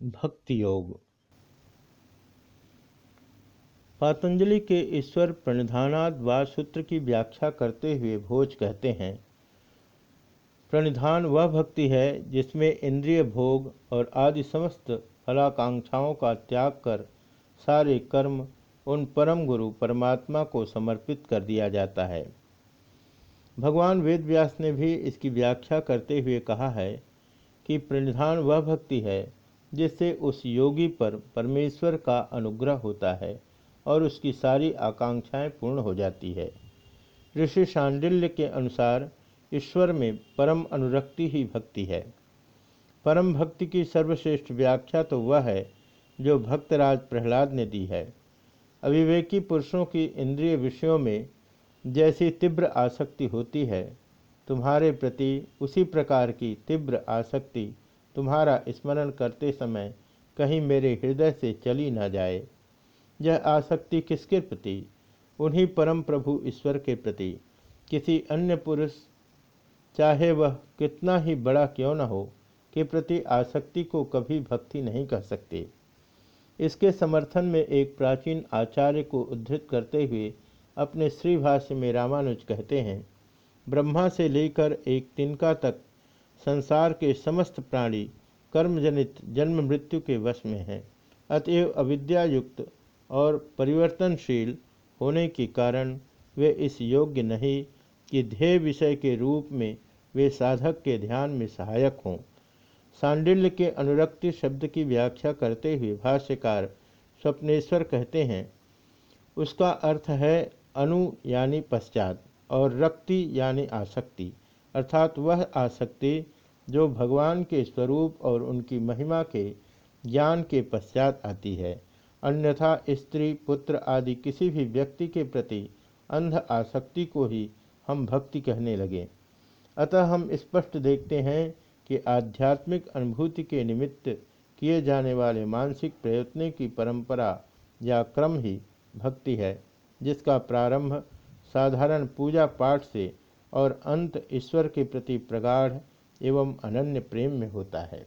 भक्ति योग। पातंजलि के ईश्वर प्रणिधानाद वा सूत्र की व्याख्या करते हुए भोज कहते हैं, प्रणिधान वह भक्ति है जिसमें इंद्रिय भोग और आदि समस्त फलाकांक्षाओं का त्याग कर सारे कर्म उन परम गुरु परमात्मा को समर्पित कर दिया जाता है। भगवान वेदव्यास ने भी इसकी व्याख्या करते हुए कहा है कि प्रणिधान वह भक्ति है जिससे उस योगी पर परमेश्वर का अनुग्रह होता है और उसकी सारी आकांक्षाएँ पूर्ण हो जाती है। ऋषि शांडिल्य के अनुसार ईश्वर में परम अनुरक्ति ही भक्ति है। परम भक्ति की सर्वश्रेष्ठ व्याख्या तो वह है जो भक्तराज प्रहलाद ने दी है। अविवेकी पुरुषों की इंद्रिय विषयों में जैसी तीव्र आसक्ति होती है, तुम्हारे प्रति उसी प्रकार की तीव्र आसक्ति तुम्हारा स्मरण करते समय कहीं मेरे हृदय से चली ना जाए। यह आसक्ति किसके प्रति? उन्हीं परम प्रभु ईश्वर के प्रति। किसी अन्य पुरुष, चाहे वह कितना ही बड़ा क्यों न हो, के प्रति आसक्ति को कभी भक्ति नहीं कह सकते। इसके समर्थन में एक प्राचीन आचार्य को उद्धृत करते हुए अपने श्रीभाष्य में रामानुज कहते हैं, ब्रह्मा से लेकर एक तिनका तक संसार के समस्त प्राणी कर्मजनित जन्म मृत्यु के वश में हैं। अतएव अविद्या युक्त और परिवर्तनशील होने के कारण वे इस योग्य नहीं कि ध्येय विषय के रूप में वे साधक के ध्यान में सहायक हों। सांडिल्य के अनुरक्ति शब्द की व्याख्या करते हुए भाष्यकार स्वप्नेश्वर कहते हैं, उसका अर्थ है अनु यानी पश्चात और रक्ति यानी आसक्ति। अर्थात वह आसक्ति जो भगवान के स्वरूप और उनकी महिमा के ज्ञान के पश्चात आती है। अन्यथा स्त्री, पुत्र आदि किसी भी व्यक्ति के प्रति अंध आसक्ति को ही हम भक्ति कहने लगे। अतः हम स्पष्ट देखते हैं कि आध्यात्मिक अनुभूति के निमित्त किए जाने वाले मानसिक प्रयत्न की परंपरा या क्रम ही भक्ति है, जिसका प्रारंभ साधारण पूजा पाठ से और अंत ईश्वर के प्रति प्रगाढ़ एवं अनन्य प्रेम में होता है।